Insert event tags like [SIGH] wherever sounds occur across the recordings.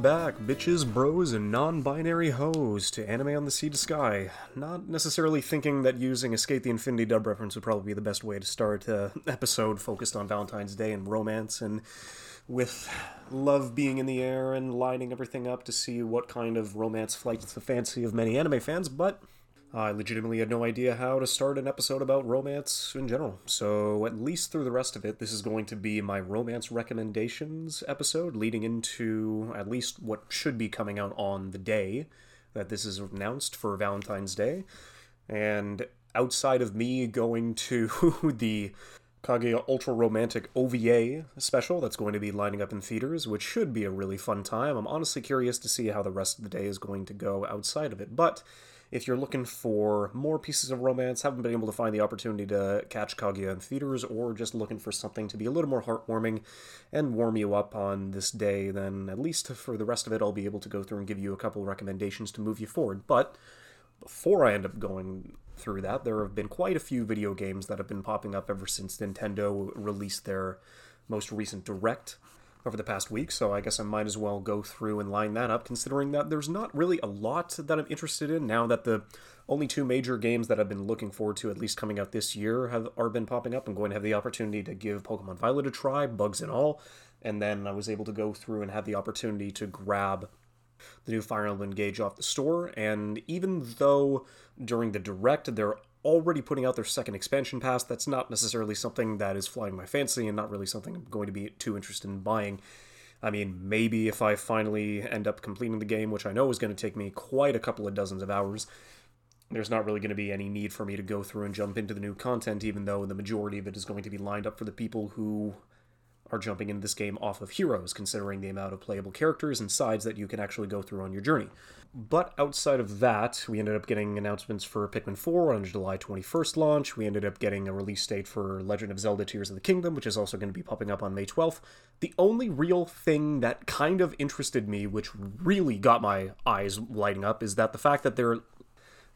Welcome back, bitches, bros, and non binary hoes, to Anime on the Sea to Sky. Not necessarily thinking that using Escape the Infinity dub reference would probably be the best way to start an episode focused on Valentine's Day and romance, and with love being in the air and lining everything up to see what kind of romance flights the fancy of many anime fans, but I legitimately had no idea how to start an episode about romance in general. So, at least through the rest of it, this is going to be my romance recommendations episode, leading into at least what should be coming out on the day that this is announced for Valentine's Day. And outside of me going to [LAUGHS] the Kaguya Ultra Romantic OVA special that's going to be lining up in theaters, which should be a really fun time. I'm honestly curious to see how the rest of the day is going to go outside of it. But if you're looking for more pieces of romance, haven't been able to find the opportunity to catch Kaguya in theaters, or just looking for something to be a little more heartwarming and warm you up on this day, then at least for the rest of it, I'll be able to go through and give you a couple recommendations to move you forward. But before I end up going through that, there have been quite a few video games that have been popping up ever since Nintendo released their most recent Direct over the past week, so I guess I might as well go through and line that up, considering that there's not really a lot that I'm interested in now that the only two major games that I've been looking forward to, at least coming out this year, have are been popping up. I'm going to have the opportunity to give Pokemon Violet a try, bugs and all, and then I was able to go through and have the opportunity to grab the new Fire Emblem Engage off the store, and even though during the direct they're already putting out their second expansion pass. That's not necessarily something that is flying my fancy and not really something I'm going to be too interested in buying. I mean, maybe if I finally end up completing the game, which I know is going to take me quite a couple of dozens of hours, there's not really going to be any need for me to go through and jump into the new content, even though the majority of it is going to be lined up for the people who are jumping into this game off of heroes, considering the amount of playable characters and sides that you can actually go through on your journey. But outside of that, we ended up getting announcements for Pikmin 4 on July 21st launch. We ended up getting a release date for Legend of Zelda Tears of the Kingdom, which is also going to be popping up on May 12th. The only real thing that kind of interested me, which really got my eyes lighting up, is that the fact that they're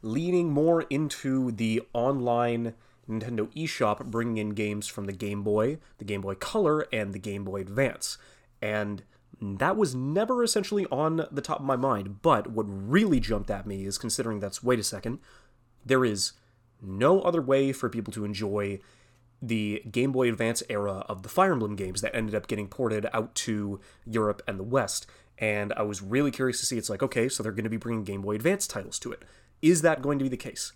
leaning more into the online Nintendo eShop bringing in games from the Game Boy, the Game Boy Color, and the Game Boy Advance. And that was never essentially on the top of my mind, but what really jumped at me is considering that's wait a second, there is no other way for people to enjoy the Game Boy Advance era of the Fire Emblem games that ended up getting ported out to Europe and the West. And I was really curious to see it's like, okay, so they're going to be bringing Game Boy Advance titles to it. Is that going to be the case?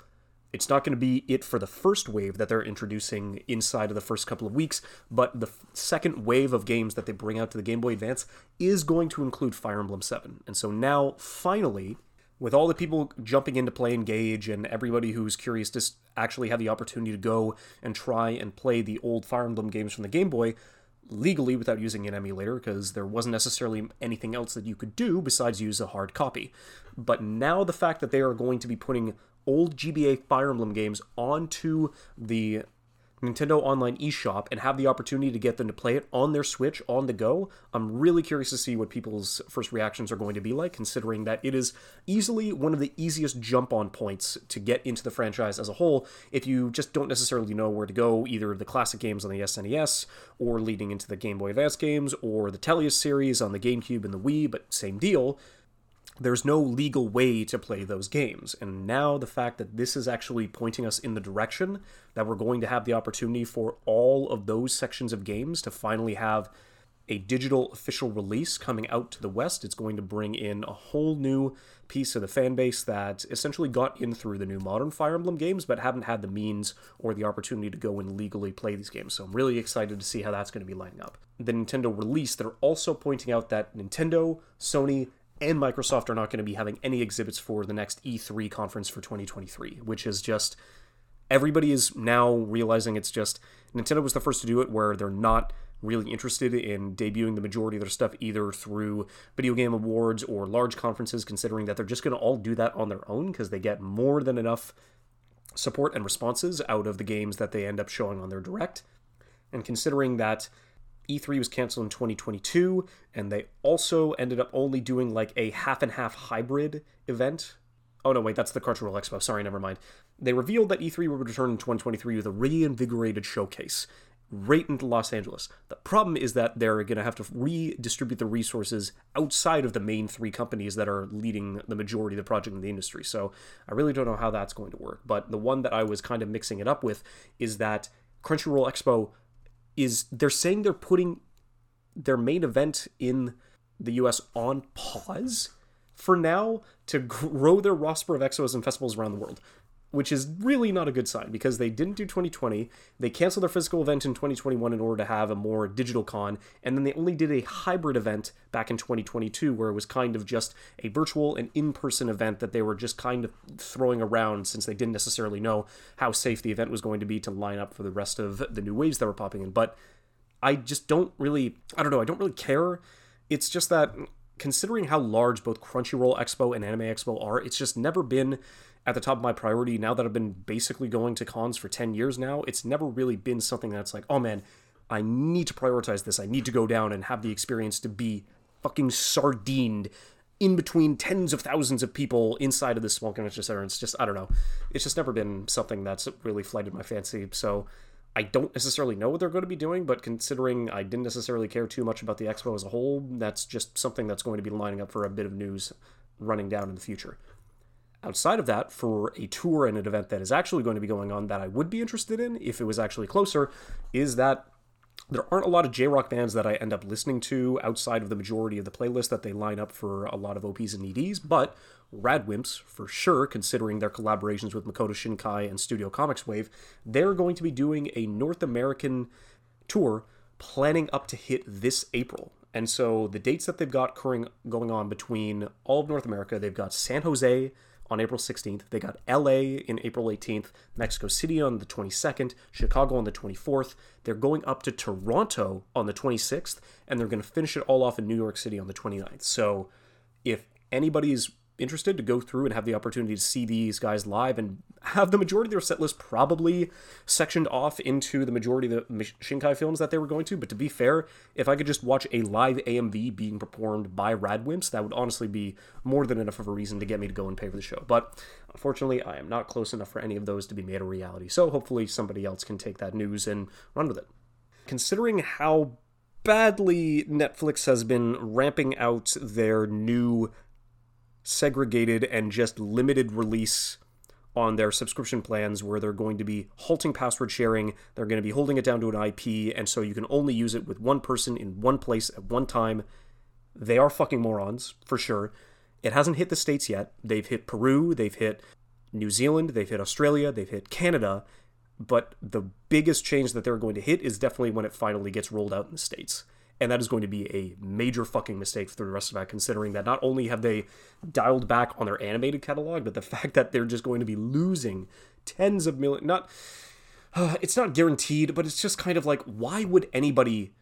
It's not going to be it for the first wave that they're introducing inside of the first couple of weeks, but the second wave of games that they bring out to the Game Boy Advance is going to include Fire Emblem 7. And so now, finally, with all the people jumping into play Engage and everybody who's curious to actually have the opportunity to go and try and play the old Fire Emblem games from the Game Boy legally without using an emulator because there wasn't necessarily anything else that you could do besides use a hard copy. But now the fact that they are going to be putting old GBA Fire Emblem games onto the Nintendo Online eShop and have the opportunity to get them to play it on their Switch on the go, I'm really curious to see what people's first reactions are going to be like, considering that it is easily one of the easiest jump on points to get into the franchise as a whole if you just don't necessarily know where to go, either the classic games on the SNES or leading into the Game Boy Advance games or the Tellius series on the GameCube and the Wii, but same deal there's no legal way to play those games. And now the fact that this is actually pointing us in the direction that we're going to have the opportunity for all of those sections of games to finally have a digital official release coming out to the West, it's going to bring in a whole new piece of the fan base that essentially got in through the new modern Fire Emblem games, but haven't had the means or the opportunity to go and legally play these games. So I'm really excited to see how that's going to be lining up. The Nintendo release, they're also pointing out that Nintendo, Sony, and Microsoft are not going to be having any exhibits for the next E3 conference for 2023, which is just everybody is now realizing it's just Nintendo was the first to do it where they're not really interested in debuting the majority of their stuff either through video game awards or large conferences considering that they're just going to all do that on their own because they get more than enough support and responses out of the games that they end up showing on their direct. And considering that E3 was canceled in 2022, and they also ended up only doing like a half and half hybrid event. Oh no, wait, that's the Crunchyroll Expo. Sorry, never mind. They revealed that E3 would return in 2023 with a reinvigorated showcase, right into Los Angeles. The problem is that they're going to have to redistribute the resources outside of the main three companies that are leading the majority of the project in the industry. So I really don't know how that's going to work. But the one that I was kind of mixing it up with is that Crunchyroll Expo is they're saying they're putting their main event in the US on pause for now to [LAUGHS] grow their roster of expos and festivals around the world which is really not a good sign because they didn't do 2020. They canceled their physical event in 2021 in order to have a more digital con, and then they only did a hybrid event back in 2022 where it was kind of just a virtual and in person event that they were just kind of throwing around since they didn't necessarily know how safe the event was going to be to line up for the rest of the new waves that were popping in. But I just don't really, I don't know, I don't really care. It's just that considering how large both Crunchyroll Expo and Anime Expo are, it's just never been at the top of my priority now that I've been basically going to cons for 10 years now. It's never really been something that's like, oh man, I need to prioritize this. I need to go down and have the experience to be fucking sardined in between tens of thousands of people inside of this small convention center. It's just, I don't know. It's just never been something that's really flighted my fancy. So I don't necessarily know what they're going to be doing, but considering I didn't necessarily care too much about the expo as a whole, that's just something that's going to be lining up for a bit of news running down in the future. Outside of that, for a tour and an event that is actually going to be going on that I would be interested in if it was actually closer, is that there aren't a lot of J rock bands that I end up listening to outside of the majority of the playlist that they line up for a lot of OPs and EDs, but Radwimps, for sure, considering their collaborations with Makoto Shinkai and Studio CoMix Wave, they're going to be doing a North American tour planning up to hit this April. And so the dates that they've got going on between all of North America, they've got San Jose, on April 16th. They got LA in April 18th, Mexico City on the 22nd, Chicago on the 24th. They're going up to Toronto on the 26th, and they're going to finish it all off in New York City on the 29th. So if anybody's interested to go through and have the opportunity to see these guys live and have the majority of their set list probably sectioned off into the majority of the Shinkai films that they were going to. But to be fair, if I could just watch a live AMV being performed by Radwimps, that would honestly be more than enough of a reason to get me to go and pay for the show. But unfortunately, I am not close enough for any of those to be made a reality. So hopefully somebody else can take that news and run with it. Considering how badly Netflix has been ramping out their new segregated and just limited release on their subscription plans where they're going to be halting password sharing, they're going to be holding it down to an IP, and so you can only use it with one person in one place at one time. They are fucking morons, for sure. It hasn't hit the States yet. They've hit Peru, they've hit New Zealand, they've hit Australia, they've hit Canada, but the biggest change that they're going to hit is definitely when it finally gets rolled out in the States and that is going to be a major fucking mistake for the rest of that considering that not only have they dialed back on their animated catalog but the [LAUGHS] fact that they're just going to be losing tens of million not uh, [SIGHS] it's not guaranteed but it's just kind of like why would anybody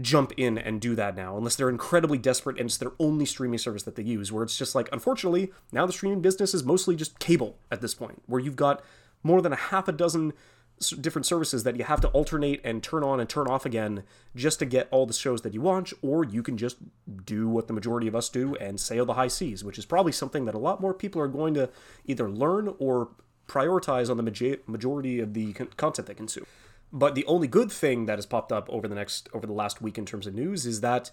jump in and do that now unless they're incredibly desperate and it's their only streaming service that they use where it's just like unfortunately now the streaming business is mostly just cable at this point where you've got more than a half a dozen different services that you have to alternate and turn on and turn off again just to get all the shows that you watch, or you can just do what the majority of us do and sail the high seas, which is probably something that a lot more people are going to either learn or prioritize on the majority of the content they consume. But the only good thing that has popped up over the next over the last week in terms of news is that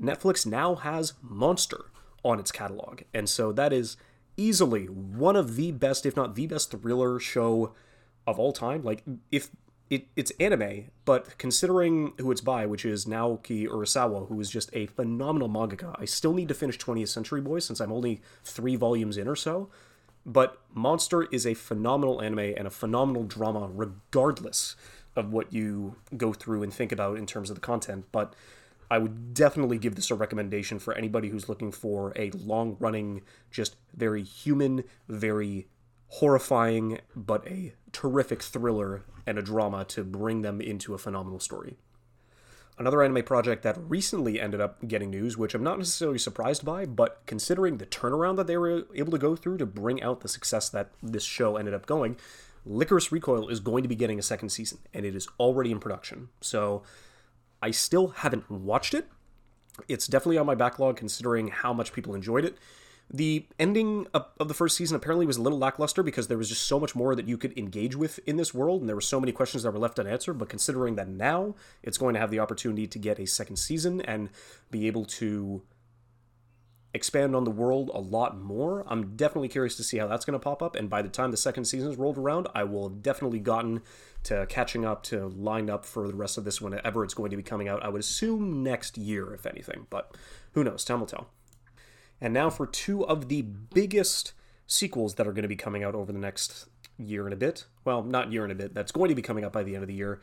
Netflix now has Monster on its catalog. And so that is easily one of the best, if not the best thriller show of all time. Like if it, it's anime, but considering who it's by, which is Naoki Urasawa, who is just a phenomenal mangaka, I still need to finish 20th Century Boys since I'm only three volumes in or so. But Monster is a phenomenal anime and a phenomenal drama, regardless of what you go through and think about in terms of the content. But I would definitely give this a recommendation for anybody who's looking for a long running, just very human, very horrifying, but a terrific thriller and a drama to bring them into a phenomenal story. Another anime project that recently ended up getting news, which I'm not necessarily surprised by, but considering the turnaround that they were able to go through to bring out the success that this show ended up going, Lycoris Recoil is going to be getting a second season, and it is already in production. So I still haven't watched it. It's definitely on my backlog considering how much people enjoyed it The ending of, the first season apparently was a little lackluster because there was just so much more that you could engage with in this world, and there were so many questions that were left unanswered. But considering that now it's going to have the opportunity to get a second season and be able to expand on the world a lot more. I'm definitely curious to see how that's going to pop up. And by the time the second season is rolled around, I will have definitely gotten to catching up to line up for the rest of this whenever it's going to be coming out. I would assume next year, if anything, but who knows? Time will tell. And now for two of the biggest sequels that are going to be coming out over the next year and a bit. Well, not year and a bit. That's going to be coming up by the end of the year.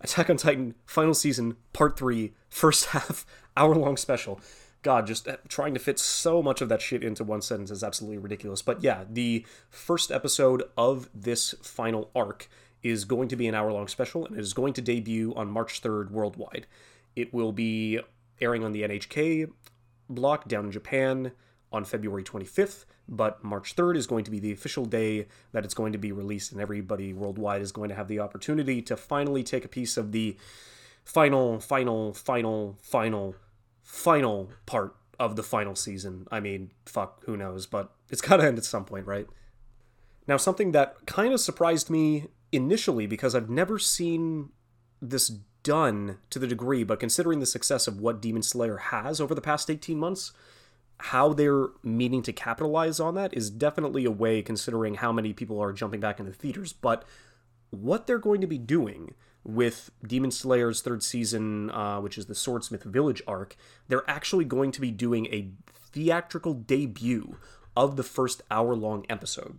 Attack on Titan Final Season Part 3 First [LAUGHS] Half Hour Long Special. God, just uh, trying to fit so much of that shit into one sentence is absolutely ridiculous. But yeah, the first episode of this final arc is going to be an hour long special and it is going to debut on March 3rd worldwide. It will be airing on the NHK block down in Japan on February 25th, but March 3rd is going to be the official day that it's going to be released, and everybody worldwide is going to have the opportunity to finally take a piece of the final, final, final, final final part of the final season. I mean, fuck, who knows, but it's got to end at some point, right? Now, something that kind of surprised me initially because I've never seen this done to the degree, but considering the success of what Demon Slayer has over the past 18 months, how they're meaning to capitalize on that is definitely a way considering how many people are jumping back into theaters. But what they're going to be doing with Demon Slayer's third season, uh, which is the Swordsmith Village arc, they're actually going to be doing a theatrical debut of the first hour long episode.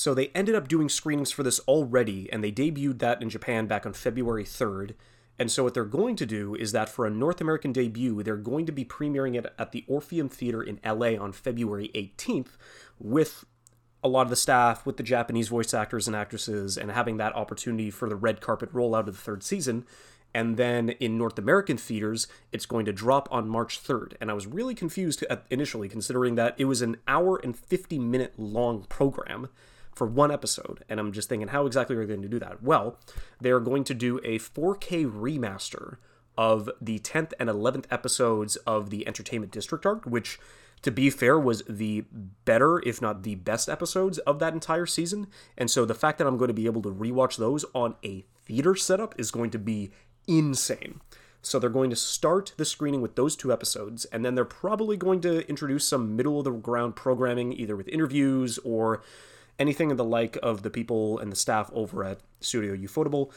So they ended up doing screenings for this already, and they debuted that in Japan back on February 3rd. And so what they're going to do is that for a North American debut, they're going to be premiering it at the Orpheum Theater in LA on February 18th with a lot of the staff with the Japanese voice actors and actresses and having that opportunity for the red carpet rollout of the third season. And then in North American theaters, it's going to drop on March 3rd. And I was really confused initially, considering that it was an hour and 50 minute long program for one episode. And I'm just thinking, how exactly are they going to do that? Well, they're going to do a 4K remaster of the 10th and 11th episodes of the Entertainment District arc, which to be fair, was the better, if not the best episodes of that entire season. And so the fact that I'm going to be able to rewatch those on a theater setup is going to be insane. So they're going to start the screening with those two episodes, and then they're probably going to introduce some middle of the ground programming, either with interviews or anything of the like of the people and the staff over at Studio Ufotable.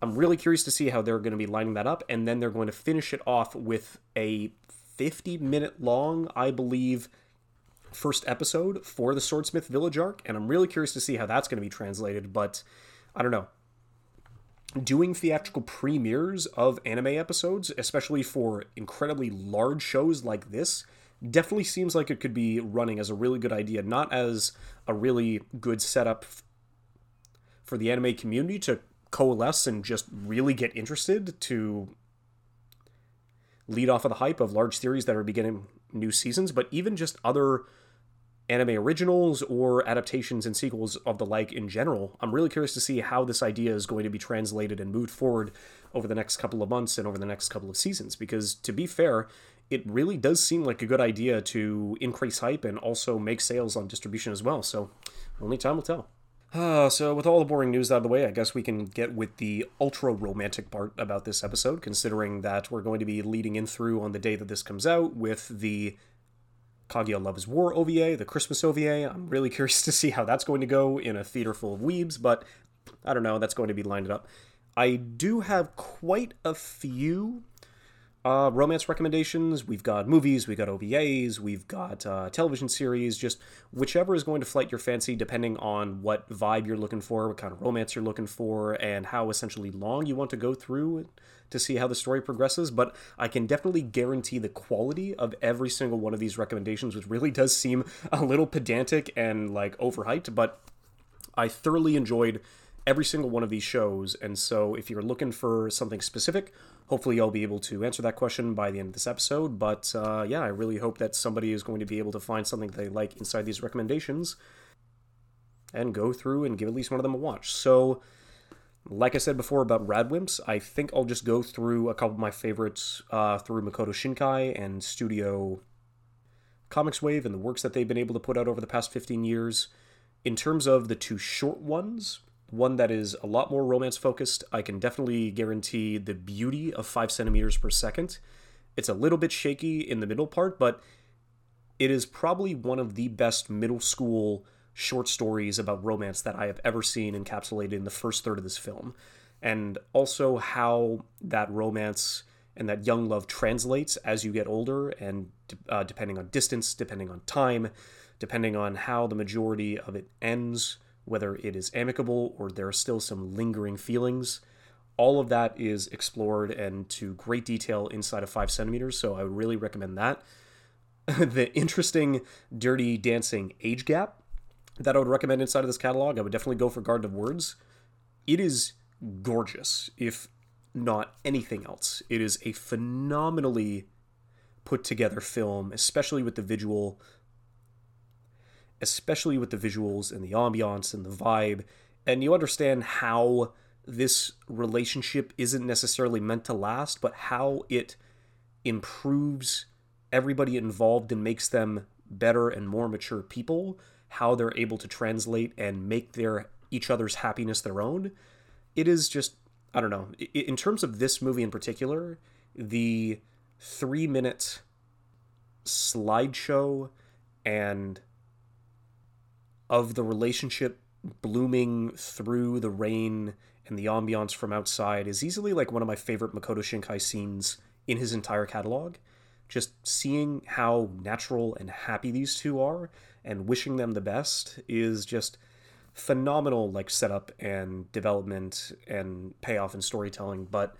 I'm really curious to see how they're going to be lining that up, and then they're going to finish it off with a 50 minute long, I believe, first episode for the Swordsmith Village arc, and I'm really curious to see how that's going to be translated, but I don't know. Doing theatrical premieres of anime episodes, especially for incredibly large shows like this, definitely seems like it could be running as a really good idea, not as a really good setup for the anime community to coalesce and just really get interested to lead off of the hype of large series that are beginning new seasons, but even just other anime originals or adaptations and sequels of the like in general. I'm really curious to see how this idea is going to be translated and moved forward over the next couple of months and over the next couple of seasons. Because to be fair, it really does seem like a good idea to increase hype and also make sales on distribution as well. So only time will tell. Uh, so, with all the boring news out of the way, I guess we can get with the ultra romantic part about this episode, considering that we're going to be leading in through on the day that this comes out with the Kaguya Loves War OVA, the Christmas OVA. I'm really [LAUGHS] curious to see how that's going to go in a theater full of weebs, but I don't know, that's going to be lined up. I do have quite a few uh, romance recommendations. We've got movies, we've got OVAs, we've got uh, television series, just whichever is going to flight your fancy, depending on what vibe you're looking for, what kind of romance you're looking for, and how essentially long you want to go through to see how the story progresses. But I can definitely guarantee the quality of every single one of these recommendations, which really does seem a little pedantic and like overhyped, but I thoroughly enjoyed every single one of these shows. And so if you're looking for something specific, hopefully I'll be able to answer that question by the end of this episode. But uh, yeah, I really hope that somebody is going to be able to find something they like inside these recommendations and go through and give at least one of them a watch. So, like I said before about Radwimps, I think I'll just go through a couple of my favorites uh, through Makoto Shinkai and Studio CoMix Wave and the works that they've been able to put out over the past 15 years. In terms of the two short ones, one that is a lot more romance focused, I can definitely guarantee the beauty of 5 centimeters per second. It's a little bit shaky in the middle part, but it is probably one of the best middle school short stories about romance that I have ever seen encapsulated in the first third of this film. And also how that romance and that young love translates as you get older and uh, depending on distance, depending on time, depending on how the majority of it ends, whether it is amicable or there are still some lingering feelings. All of that is explored and to great detail inside of five centimeters, so I would really recommend that. [LAUGHS] the interesting dirty dancing age gap that I would recommend inside of this catalog, I would definitely go for Garden of Words. It is gorgeous, if not anything else. It is a phenomenally put together film, especially with the visual especially with the visuals and the ambiance and the vibe. And you understand how this relationship isn't necessarily meant to last, but how it improves everybody involved and makes them better and more mature people, how they're able to translate and make their each other's happiness their own. It is just I don't know. In terms of this movie in particular, the 3 minute slideshow and of the relationship blooming through the rain and the ambiance from outside is easily like one of my favorite Makoto Shinkai scenes in his entire catalog. Just seeing how natural and happy these two are and wishing them the best is just phenomenal like setup and development and payoff and storytelling but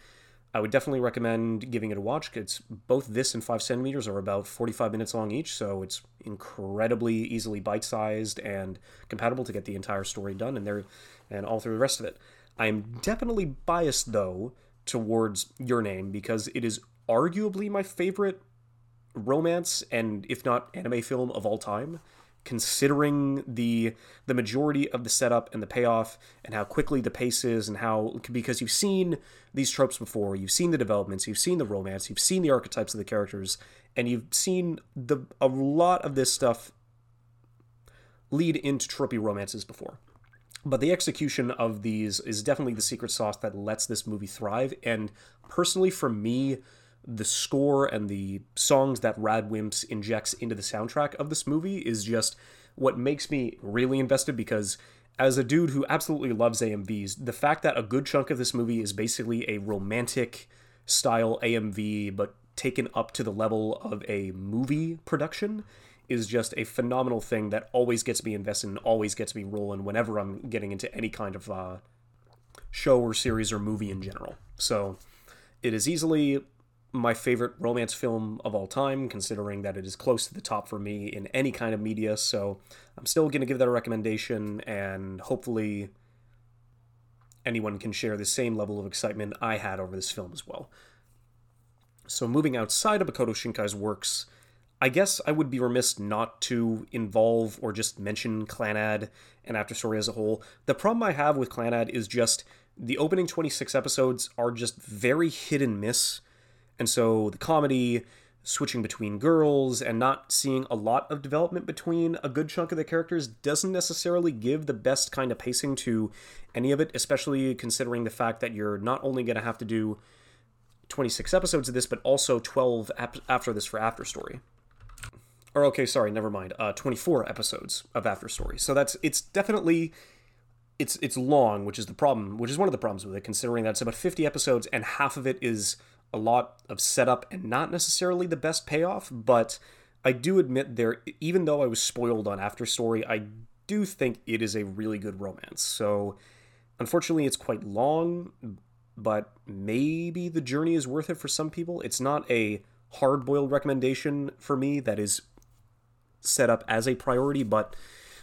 I would definitely recommend giving it a watch. It's both this and five centimeters are about 45 minutes long each, so it's incredibly easily bite-sized and compatible to get the entire story done, and there, and all through the rest of it. I'm definitely biased though towards Your Name because it is arguably my favorite romance and if not anime film of all time considering the the majority of the setup and the payoff and how quickly the pace is and how because you've seen these tropes before. You've seen the developments. You've seen the romance. You've seen the archetypes of the characters. And you've seen the a lot of this stuff lead into tropey romances before. But the execution of these is definitely the secret sauce that lets this movie thrive. And personally for me the score and the songs that Radwimps injects into the soundtrack of this movie is just what makes me really invested because as a dude who absolutely loves AMVs, the fact that a good chunk of this movie is basically a romantic style AMV but taken up to the level of a movie production is just a phenomenal thing that always gets me invested and always gets me rolling whenever I'm getting into any kind of uh, show or series or movie in general. So it is easily my favorite romance film of all time, considering that it is close to the top for me in any kind of media. So I'm still going to give that a recommendation, and hopefully anyone can share the same level of excitement I had over this film as well. So moving outside of Makoto Shinkai's works, I guess I would be remiss not to involve or just mention Clannad and After Story as a whole. The problem I have with Clannad is just the opening 26 episodes are just very hit and miss and so the comedy switching between girls and not seeing a lot of development between a good chunk of the characters doesn't necessarily give the best kind of pacing to any of it, especially considering the fact that you're not only going to have to do 26 episodes of this, but also 12 ap- after this for After Story. Or okay, sorry, never mind. Uh, 24 episodes of After Story. So that's it's definitely it's it's long, which is the problem, which is one of the problems with it, considering that it's about 50 episodes and half of it is a lot of setup and not necessarily the best payoff, but I do admit there, even though I was spoiled on After Story, I do think it is a really good romance. So, unfortunately, it's quite long, but maybe the journey is worth it for some people. It's not a hard boiled recommendation for me that is set up as a priority, but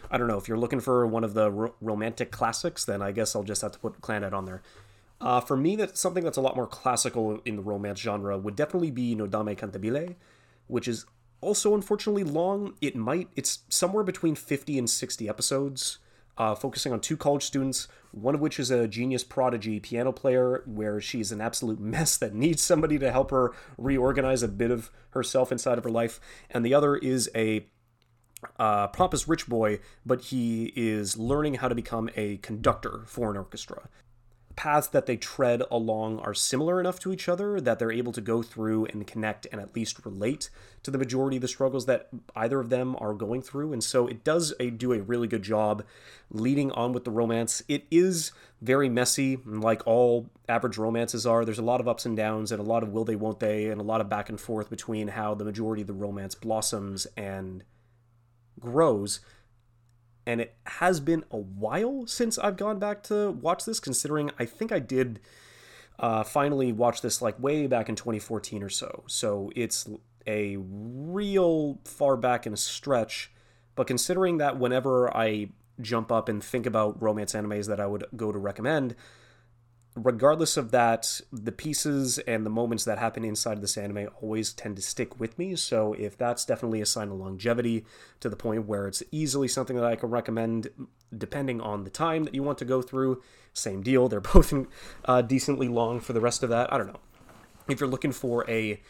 I don't know. If you're looking for one of the ro- romantic classics, then I guess I'll just have to put Clannad on there. Uh, for me, that's something that's a lot more classical in the romance genre would definitely be Nodame Cantabile, which is also unfortunately long. It might it's somewhere between 50 and 60 episodes. uh, focusing on two college students, one of which is a genius prodigy piano player, where she's an absolute [LAUGHS] mess that needs somebody to help her reorganize a bit of herself inside of her life, and the other is a uh, pompous rich boy, but he is learning how to become a conductor for an orchestra paths that they tread along are similar enough to each other that they're able to go through and connect and at least relate to the majority of the struggles that either of them are going through. And so it does a, do a really good job leading on with the romance. It is very messy, like all average romances are. There's a lot of ups and downs and a lot of will they, won't they, and a lot of back and forth between how the majority of the romance blossoms and grows and it has been a while since I've gone back to watch this, considering I think I did uh, finally watch this like way back in 2014 or so. So it's a real far back in a stretch. But considering that whenever I jump up and think about romance animes that I would go to recommend, regardless of that, the pieces and the moments that happen inside of this anime always tend to stick with me. So if that's definitely a sign of longevity to the point where it's easily something that I can recommend, depending on the time that you want to go through, same deal. [LAUGHS] They're both uh, decently long for the rest of that. I don't know. If you're looking for a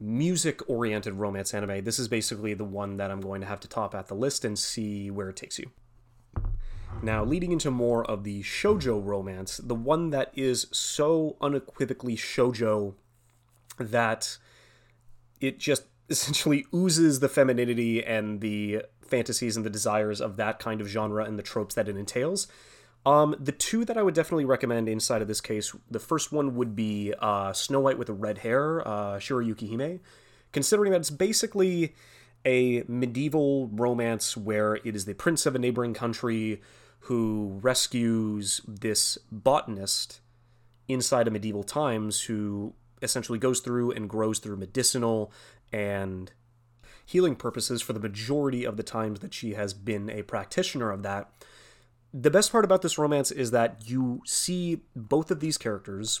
music oriented romance anime, this is basically the one that I'm going to have to top at the list and see where it takes you. Now, leading into more of the shojo romance, the one that is so unequivocally shojo that it just [LAUGHS] essentially oozes the femininity and the fantasies and the desires of that kind of genre and the tropes that it entails. Um, the two that I would definitely recommend inside of this case, the first one would be uh, Snow White with the Red Hair, uh, Shiroyuki Hime, considering that it's basically a medieval romance where it is the prince of a neighboring country who rescues this botanist inside of medieval times who essentially goes through and grows through medicinal and healing purposes for the majority of the times that she has been a practitioner of that. The best part about this romance is that you see both of these characters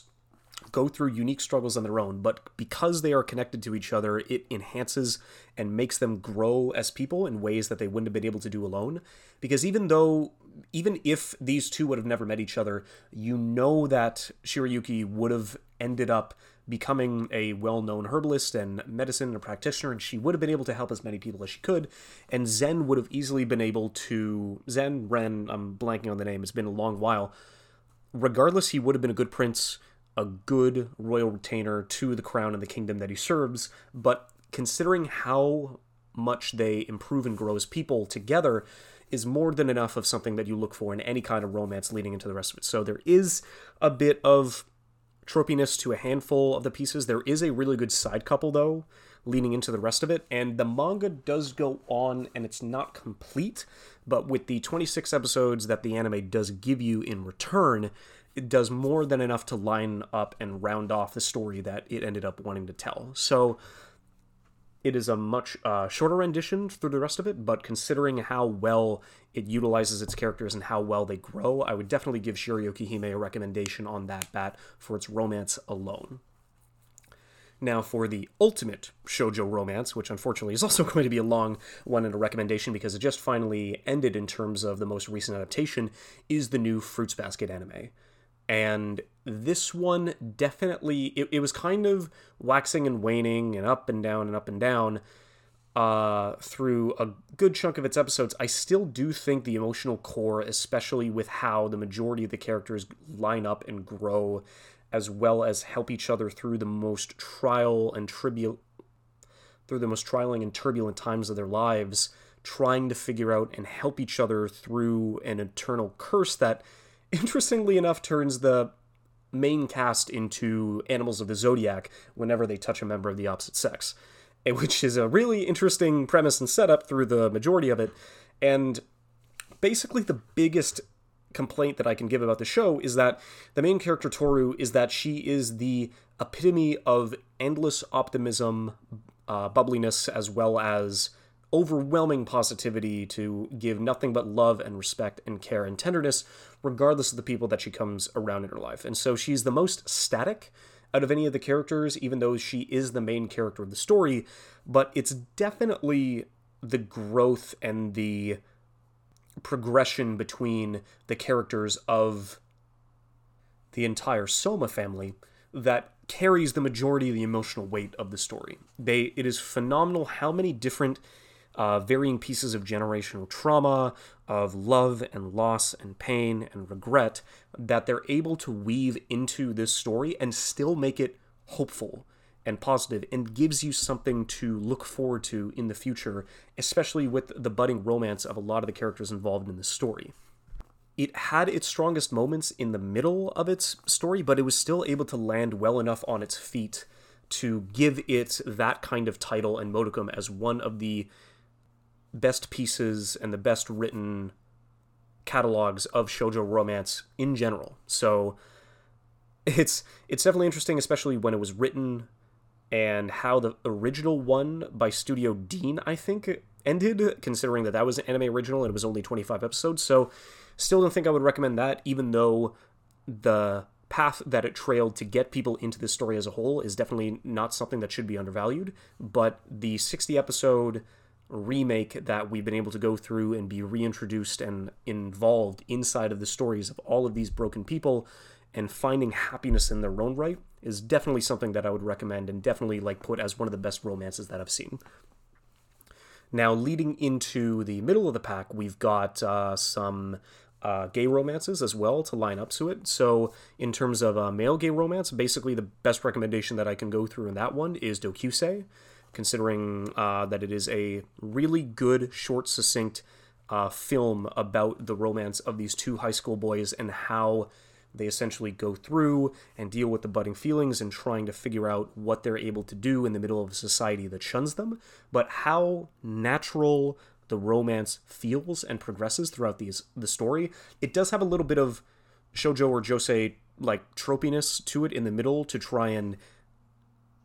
go through unique struggles on their own, but because they are connected to each other, it enhances and makes them grow as people in ways that they wouldn't have been able to do alone. Because even though, even if these two would have never met each other, you know that Shiroyuki would have ended up becoming a well known herbalist and medicine and practitioner, and she would have been able to help as many people as she could. And Zen would have easily been able to. Zen, Ren, I'm blanking on the name, it's been a long while. Regardless, he would have been a good prince a good royal retainer to the crown and the kingdom that he serves, but considering how much they improve and grow as people together is more than enough of something that you look for in any kind of romance leading into the rest of it. So there is a bit of tropiness to a handful of the pieces. There is a really good side couple though leading into the rest of it and the manga does go on and it's not complete, but with the 26 episodes that the anime does give you in return, it does more than enough to line up and round off the story that it ended up wanting to tell. So it is a much uh, shorter rendition through the rest of it, but considering how well it utilizes its characters and how well they grow, I would definitely give Shiroyuki Hime a recommendation on that bat for its romance alone. Now, for the ultimate shojo romance, which unfortunately is also [LAUGHS] going to be a long one and a recommendation because it just finally ended in terms of the most recent adaptation, is the new Fruits Basket anime and this one definitely it, it was kind of waxing and waning and up and down and up and down uh, through a good chunk of its episodes, I still do think the emotional core, especially with how the majority of the characters line up and grow, as well as help each other through the most trial and tribute through the most trialing and turbulent times of their lives, trying to figure out and help each other through an eternal curse that interestingly enough, turns the main cast into animals of the zodiac whenever they touch a member of the opposite sex, eh, which is a really interesting premise and setup through the majority of it. And basically, the biggest complaint that I can give about the show is that the main character Toru is that she is the epitome of endless optimism, uh, bubbliness, as well as overwhelming positivity to give nothing but love and respect and care and tenderness, regardless of the people that she comes around in her life. And so she's the most static out of any of the characters, even though she is the main character of the story. But it's definitely the growth and the progression between the characters of the entire Soma family that carries the majority of the emotional weight of the story. They it is phenomenal how many different uh, varying pieces of generational trauma, of love and loss and pain and regret that they're able to weave into this story and still make it hopeful and positive and gives you something to look forward to in the future, especially with the budding romance of a lot of the characters involved in the story. It had its strongest moments in the middle of its story, but it was still able to land well enough on its feet to give it that kind of title and modicum as one of the best pieces and the best written catalogs of shojo romance in general. So it's it's definitely interesting, especially when it was written and how the original one by Studio Dean, I think, ended, considering that that was an anime original and it was only 25 episodes. So still don't think I would recommend that, even though the path that it trailed to get people into this story as a whole is definitely not something that should be undervalued. But the 60 episode remake that we've been able to go through and be reintroduced and involved inside of the stories of all of these broken people and finding happiness in their own right is definitely something that I would recommend and definitely like put as one of the best romances that I've seen. Now, leading into the middle of the pack, we've got uh, some uh, gay romances as well to line up to it. So, in terms of uh, male gay romance, basically the best recommendation that I can go through in that one is Doukyuusei considering uh, that it is a really good, short, succinct uh, film about the romance of these two high school boys and how they essentially go through and deal with the budding feelings and trying to figure out what they're able to do in the middle of a society that shuns them, but how natural the romance feels and progresses throughout these the story. It does have a little bit of shojo or josei like tropiness to it in the middle to try and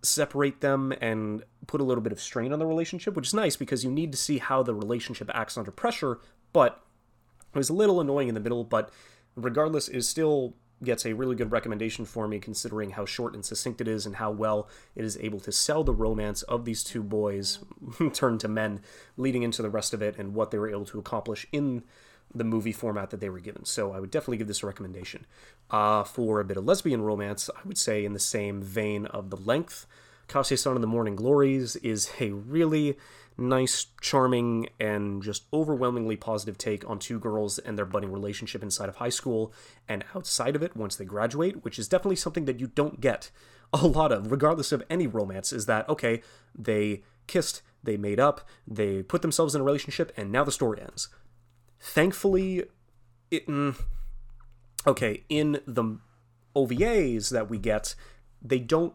separate them and put a little bit of strain on the relationship, which is nice because you need to see how the relationship acts under pressure. But it was a little annoying in the middle, but regardless, it still gets a really good recommendation for me considering how short and succinct it is and how well it is able to sell the romance of these two boys [LAUGHS] turned to men leading into the rest of it and what they were able to accomplish in the movie format that they were given. So I would definitely give this a recommendation. Uh, for a bit of lesbian romance, I would say in the same vein of the length, Kase-san in the Morning Glories is a really nice, charming, and just overwhelmingly positive take on two girls and their budding relationship inside of high school and outside of it once they graduate, which is definitely something that you don't get a lot of, regardless of any romance, is that, okay, they kissed, they made up, they put themselves in a relationship, and now the story ends. Thankfully, it, mm, okay, in the OVAs that we get, they don't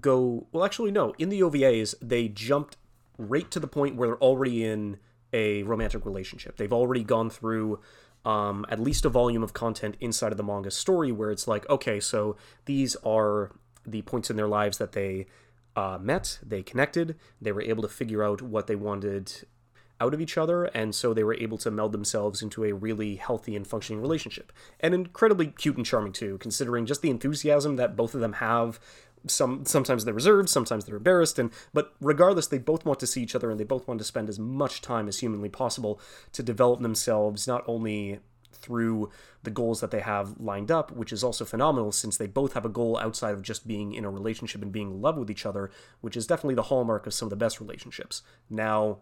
go. Well, actually, no. In the OVAs, they jumped right to the point where they're already in a romantic relationship. They've already gone through um, at least a volume of content inside of the manga story where it's like, okay, so these are the points in their lives that they uh, met, they connected, they were able to figure out what they wanted out of each other, and so they were able to meld themselves into a really healthy and functioning relationship. And incredibly cute and charming too, considering just the enthusiasm that both of them have. Some sometimes they're reserved, sometimes they're embarrassed, and but regardless, they both want to see each other and they both want to spend as much time as humanly possible to develop themselves not only through the goals that they have lined up, which is also phenomenal since they both have a goal outside of just being in a relationship and being in love with each other, which is definitely the hallmark of some of the best relationships. Now,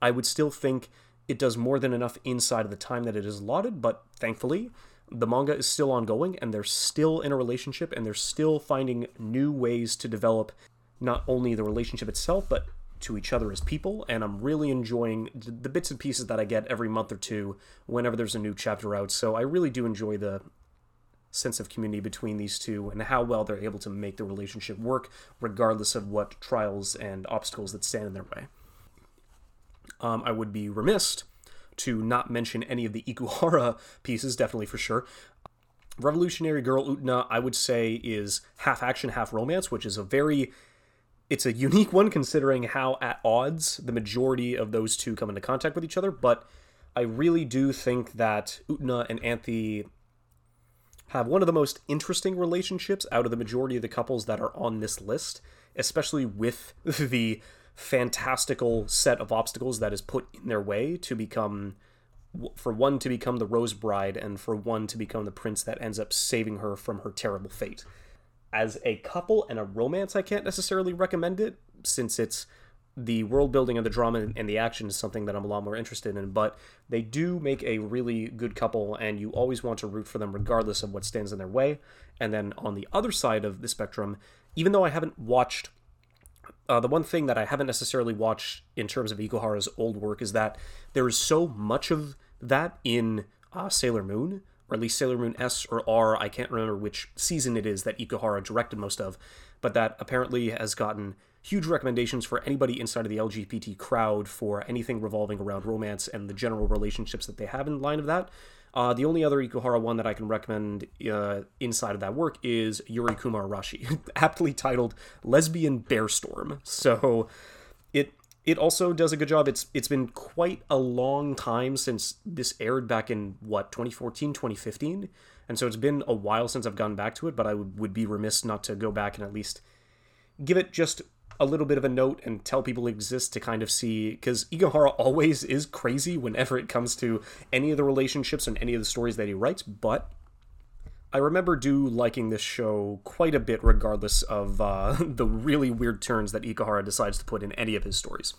I would still think it does more than enough inside of the time that it is allotted, but thankfully, the manga is still ongoing and they're still in a relationship and they're still finding new ways to develop not only the relationship itself, but to each other as people. And I'm really enjoying the bits and pieces that I get every month or two whenever there's a new chapter out. So I really do enjoy the sense of community between these two and how well they're able to make the relationship work, regardless of what trials and obstacles that stand in their way um, I would be remiss to not mention any of the Ikuhara [LAUGHS] pieces, definitely for sure. Revolutionary Girl Utena, I would say, is half action, half romance, which is a very it's a unique one considering how at odds the majority of those two come into contact with each other, but I really do think that Utena and Anthy have one of the most interesting relationships out of the majority of the couples that are on this list, especially with [LAUGHS] the fantastical set of obstacles that is put in their way to become for one to become the Rose Bride and for one to become the prince that ends up saving her from her terrible fate. As a couple and a romance, I can't necessarily recommend it since it's the world building and the drama and the action is something that I'm a lot more interested in, but they do make a really good couple, and you always want to root for them regardless of what stands in their way. And then on the other side of the spectrum, even though I haven't watched uh, the one thing that I haven't necessarily watched in terms of Ikuhara's old work is that there is so much of that in uh, Sailor Moon, or at least Sailor Moon S or R. I can't remember which season it is that Ikuhara directed most of, but that apparently has gotten huge recommendations for anybody inside of the LGBT crowd for anything revolving around romance and the general relationships that they have in line of that. Uh, the only other Ikuhara one that I can recommend uh, inside of that work is Yuri Kuma Arashi, [LAUGHS] aptly titled "Lesbian Bear Storm." So it it also does a good job. It's it's been quite a long time since this aired back in what 2014, 2015, and so it's been a while since I've gone back to it. But I would, would be remiss not to go back and at least give it just a little bit of a note and tell people exist to kind of see because Ikuhara always is crazy whenever it comes to any of the relationships and any of the stories that he writes, but I remember do liking this show quite a bit regardless of uh, [LAUGHS] the really weird turns that Ikuhara decides to put in any of his stories.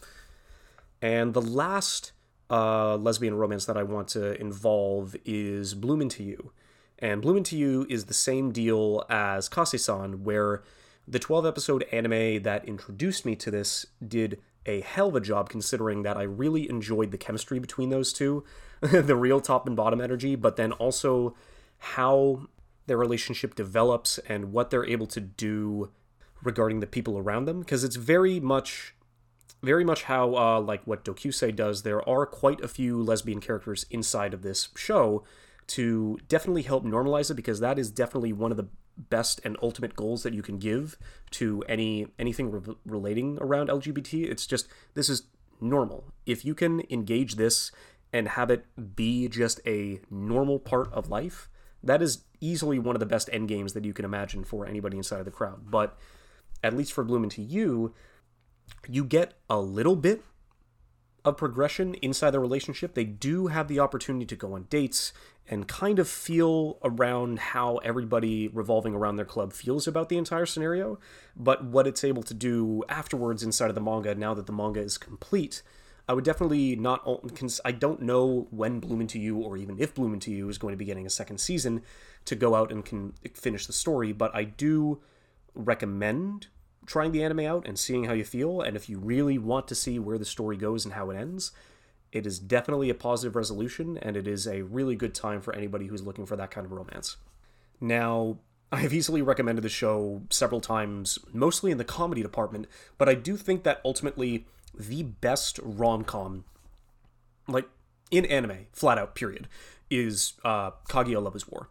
And the last uh, lesbian romance that I want to involve is Bloom Into You. And Bloom Into You is the same deal as Kase-san, where the 12 episode anime that introduced me to this did a hell of a job considering that I really enjoyed the chemistry between those two, [LAUGHS] the real top and bottom energy, but then also how their relationship develops and what they're able to do regarding the people around them. Because it's very much very much how uh, like what Doukyuusei does there are quite a few lesbian characters inside of this show to definitely help normalize it because that is definitely one of the best and ultimate goals that you can give to any anything re- relating around LGBT. It's just this is normal. If you can engage this and have it be just a normal part of life, that is easily one of the best end games that you can imagine for anybody inside of the crowd. But at least for Bloom Into You, you get a little bit of progression inside the relationship. They do have the opportunity to go on dates and kind of feel around how everybody revolving around their club feels about the entire scenario. But what it's able to do afterwards inside of the manga, now that the manga is complete, I would definitely not. I don't know when Bloom Into You, or even if Bloom Into You, is going to be getting a second season to go out and can finish the story. But I do recommend trying the anime out and seeing how you feel. And if you really want to see where the story goes and how it ends, it is definitely a positive resolution, and it is a really good time for anybody who's looking for that kind of romance. Now, I have easily recommended the show several times, mostly in the comedy department, but I do think that ultimately the best rom com, like in anime, flat out, period, is uh, Kaguya Love is War.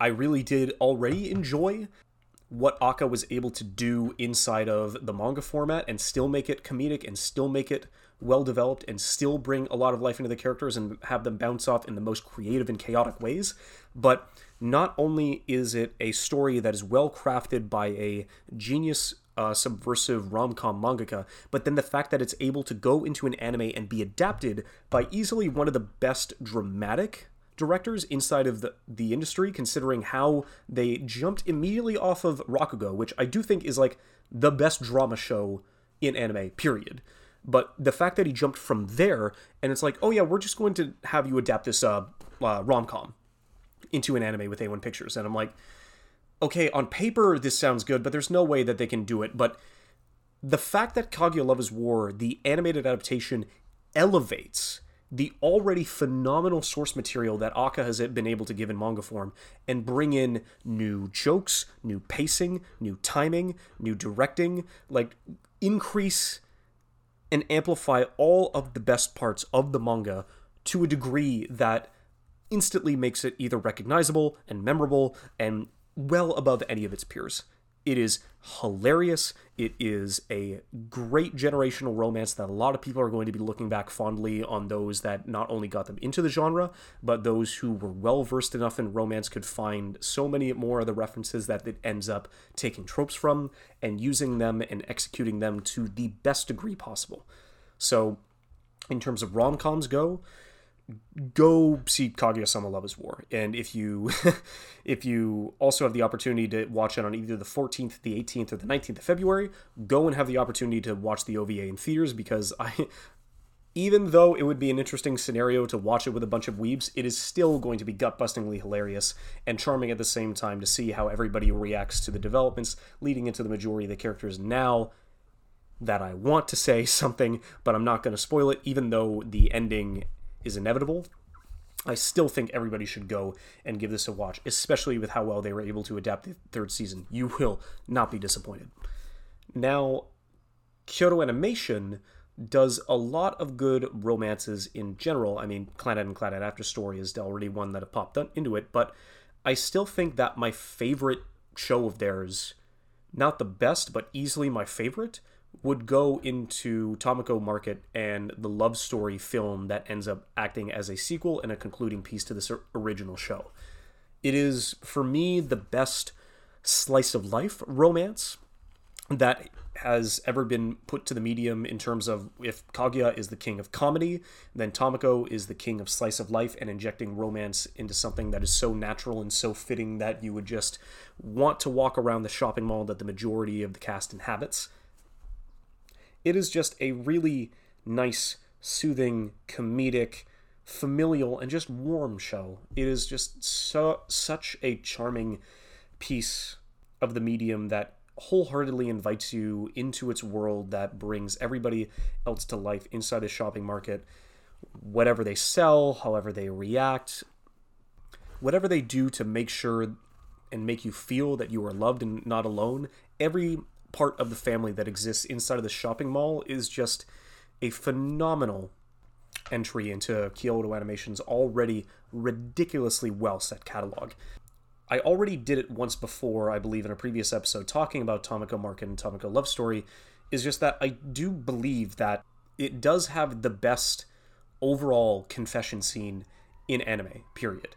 I really did already enjoy what Aka was able to do inside of the manga format and still make it comedic and still make it well developed and still bring a lot of life into the characters and have them bounce off in the most creative and chaotic ways. But not only is it a story that is well crafted by a genius uh, subversive rom com mangaka, but then the fact that it's able to go into an anime and be adapted by easily one of the best dramatic directors inside of the, the industry, considering how they jumped immediately off of Rakugo, which I do think is like the best drama show in anime, period. But the fact that he jumped from there and it's like, oh yeah, we're just going to have you adapt this uh, uh, rom com into an anime with A1 Pictures, and I'm like, okay, on paper this sounds good, but there's no way that they can do it. But the fact that Kaguya Love is War, the animated adaptation, elevates the already phenomenal source material that Aka has been able to give in manga form and bring in new jokes, new pacing, new timing, new directing, like increase and amplify all of the best parts of the manga to a degree that instantly makes it either recognizable and memorable and well above any of its peers. It is hilarious. It is a great generational romance that a lot of people are going to be looking back fondly on those that not only got them into the genre, but those who were well versed enough in romance could find so many more of the references that it ends up taking tropes from and using them and executing them to the best degree possible. So, in terms of rom coms go, go see Kaguya-sama Love is War. And if you [LAUGHS] if you also have the opportunity to watch it on either the 14th, the 18th, or the 19th of February, go and have the opportunity to watch the OVA in theaters because I [LAUGHS] even though it would be an interesting scenario to watch it with a bunch of weebs, it is still going to be gut-bustingly hilarious and charming at the same time to see how everybody reacts to the developments leading into the majority of the characters now that I want to say [LAUGHS] something, but I'm not going to spoil it, even though the ending is inevitable. I still think everybody should go and give this a watch, especially with how well they were able to adapt the third season. You will not be disappointed. Now, Kyoto Animation does a lot of good romances in general. I mean, Clannad and Clannad After Story is already one that have popped into it, but I still think that my favorite show of theirs, not the best, but easily my favorite, would go into Tamako Market and the love story film that ends up acting as a sequel and a concluding piece to this original show. It is, for me, the best slice of life romance that has ever been put to the medium in terms of if Kaguya is the king of comedy, then Tamako is the king of slice of life and injecting romance into something that is so natural and so fitting that you would just want to walk around the shopping mall that the majority of the cast inhabits. It is just a really nice, soothing, comedic, familial, and just warm show. It is just so such a charming piece of the medium that wholeheartedly invites you into its world that brings everybody else to life inside the shopping market. Whatever they sell, however they react, whatever they do to make sure and make you feel that you are loved and not alone, every part of the family that exists inside of the shopping mall is just a phenomenal entry into Kyoto Animation's already ridiculously well set catalog. I already did it once before, I believe, in a previous episode talking about Tamako Market and Tamako Love Story, is just that I do believe that it does have the best overall confession scene in anime, period.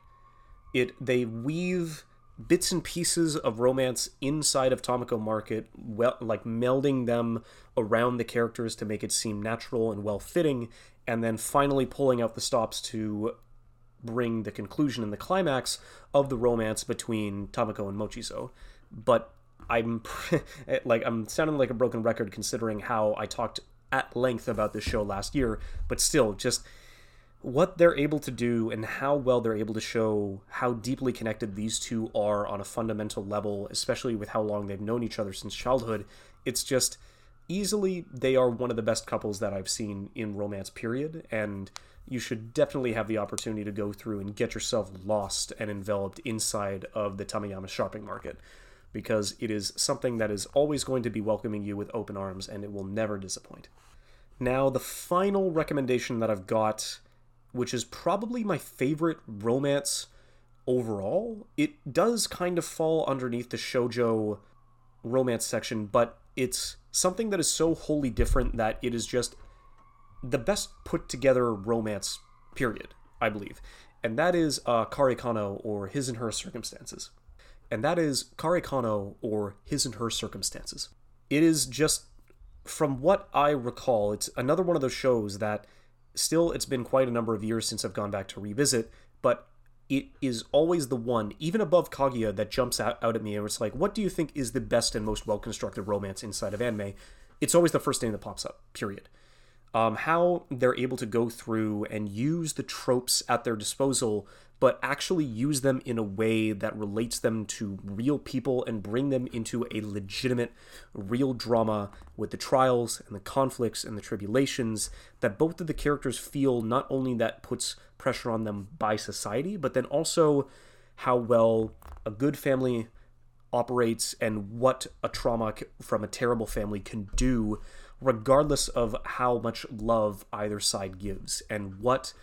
It they weave bits and pieces of romance inside of Tamako Market, well, like melding them around the characters to make it seem natural and well fitting, and then finally pulling out the stops to bring the conclusion and the climax of the romance between Tamako and Mochizo. But I'm [LAUGHS] like I'm sounding like a broken record considering how I talked at length about this show last year, but still just what they're able to do and how well they're able to show how deeply connected these two are on a fundamental level, especially with how long they've known each other since childhood. It's just easily they are one of the best couples that I've seen in romance period and you should definitely have the opportunity to go through and get yourself lost and enveloped inside of the Tamiyama shopping market because it is something that is always going to be welcoming you with open arms and it will never disappoint. Now, the final recommendation that I've got, which is probably my favorite romance overall, it does kind of fall underneath the shojo romance section, but it's something that is so wholly different that it is just the best put together romance period, I believe. And that is uh, Kare Kano or His and Her Circumstances. And that is Kare Kano or His and Her Circumstances. It is just, from what I recall, it's another one of those shows that still it's been quite a number of years since I've gone back to revisit, but it is always the one, even above Kaguya, that jumps out, out at me and it's like, what do you think is the best and most well constructed romance inside of anime? It's always the first thing that pops up, period um, how they're able to go through and use the tropes at their disposal, but actually use them in a way that relates them to real people and bring them into a legitimate, real drama with the trials and the conflicts and the tribulations that both of the characters feel not only that puts pressure on them by society, but then also how well a good family operates and what a trauma from a terrible family can do regardless of how much love either side gives and what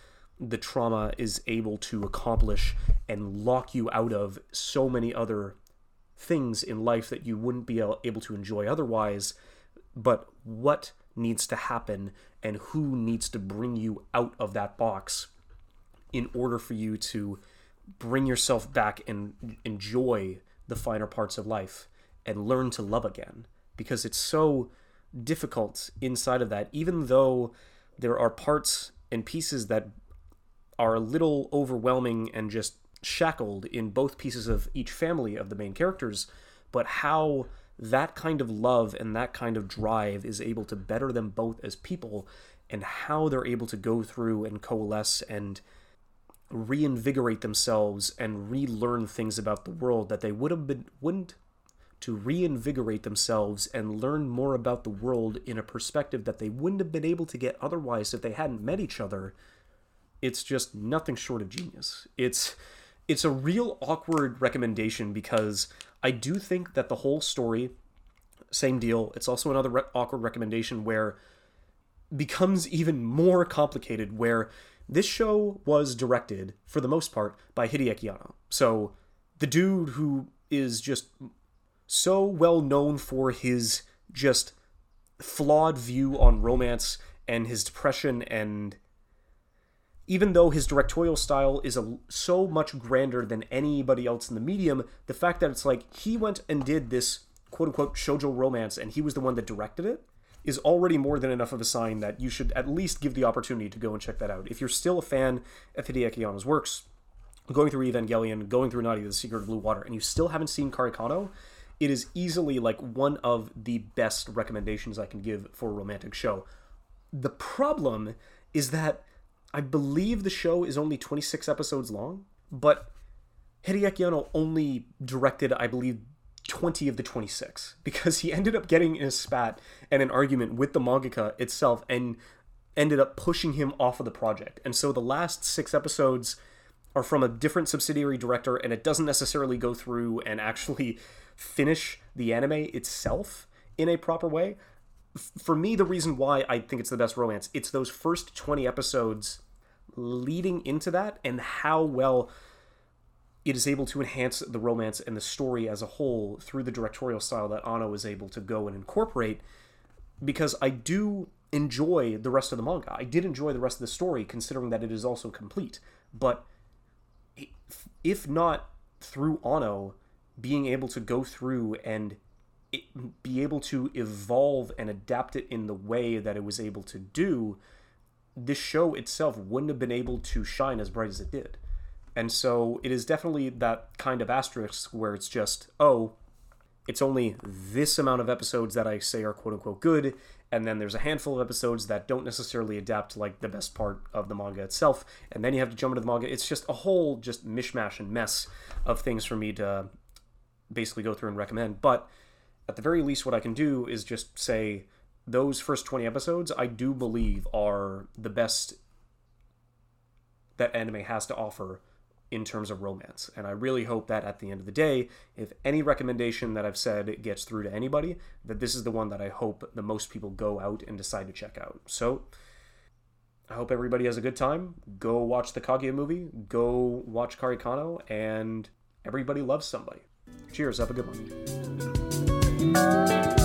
the trauma is able to accomplish and lock you out of so many other things in life that you wouldn't be able to enjoy otherwise, but what needs to happen and who needs to bring you out of that box in order for you to bring yourself back and enjoy the finer parts of life and learn to love again? Because it's so difficult inside of that, even though there are parts and pieces that are a little overwhelming and just shackled in both pieces of each family of the main characters, but how that kind of love and that kind of drive is able to better them both as people and how they're able to go through and coalesce and reinvigorate themselves and relearn things about the world that they would have been wouldn't to reinvigorate themselves and learn more about the world in a perspective that they wouldn't have been able to get otherwise if they hadn't met each other it's just nothing short of genius it's it's a real awkward recommendation because i do think that the whole story same deal it's also another re- awkward recommendation where becomes even more complicated where this show was directed, for the most part, by Hideaki Anno. So, the dude who is just so well known for his just flawed view on romance and his depression and even though his directorial style is a, so much grander than anybody else in the medium, the fact that it's like he went and did this quote unquote shoujo romance and he was the one that directed it is already more than enough of a sign that you should at least give the opportunity to go and check that out. If you're still a fan of Hideaki Anno's works, going through Evangelion, going through Nadia the Secret of Blue Water, and you still haven't seen Kare Kano, it is easily like one of the best recommendations I can give for a romantic show. The problem is that I believe the show is only 26 episodes long, but Hideaki Anno only directed, I believe, 20 of the 26 [LAUGHS] because he ended up getting in a spat and an argument with the mangaka itself and ended up pushing him off of the project. And so the last six episodes are from a different subsidiary director and it doesn't necessarily go through and actually [LAUGHS] finish the anime itself in a proper way. For me, the reason why I think it's the best romance, it's those first 20 episodes leading into that and how well it is able to enhance the romance and the story as a whole through the directorial style that Anno is able to go and incorporate. Because I do enjoy the rest of the manga. I did enjoy the rest of the story, considering that it is also complete. But if not through Anno being able to go through and be able to evolve and adapt it in the way that it was able to do, this show itself wouldn't have been able to shine as bright as it did. And so it is definitely that kind of asterisk where it's just, oh, it's only this amount of episodes that I say are quote unquote good, and then there's a handful of episodes that don't necessarily adapt like the best part of the manga itself, and then you have to jump into the manga. It's just a whole just mishmash and mess of things for me to basically go through and recommend. But at the very least, what I can do is just say those first 20 episodes I do believe are the best that anime has to offer in terms of romance. And I really hope that at the end of the day, if any recommendation that I've said gets through to anybody, that this is the one that I hope the most people go out and decide to check out. So I hope everybody has a good time. Go watch the Kaguya movie, go watch Kare Kano, and everybody loves somebody. Cheers, have a good one. Música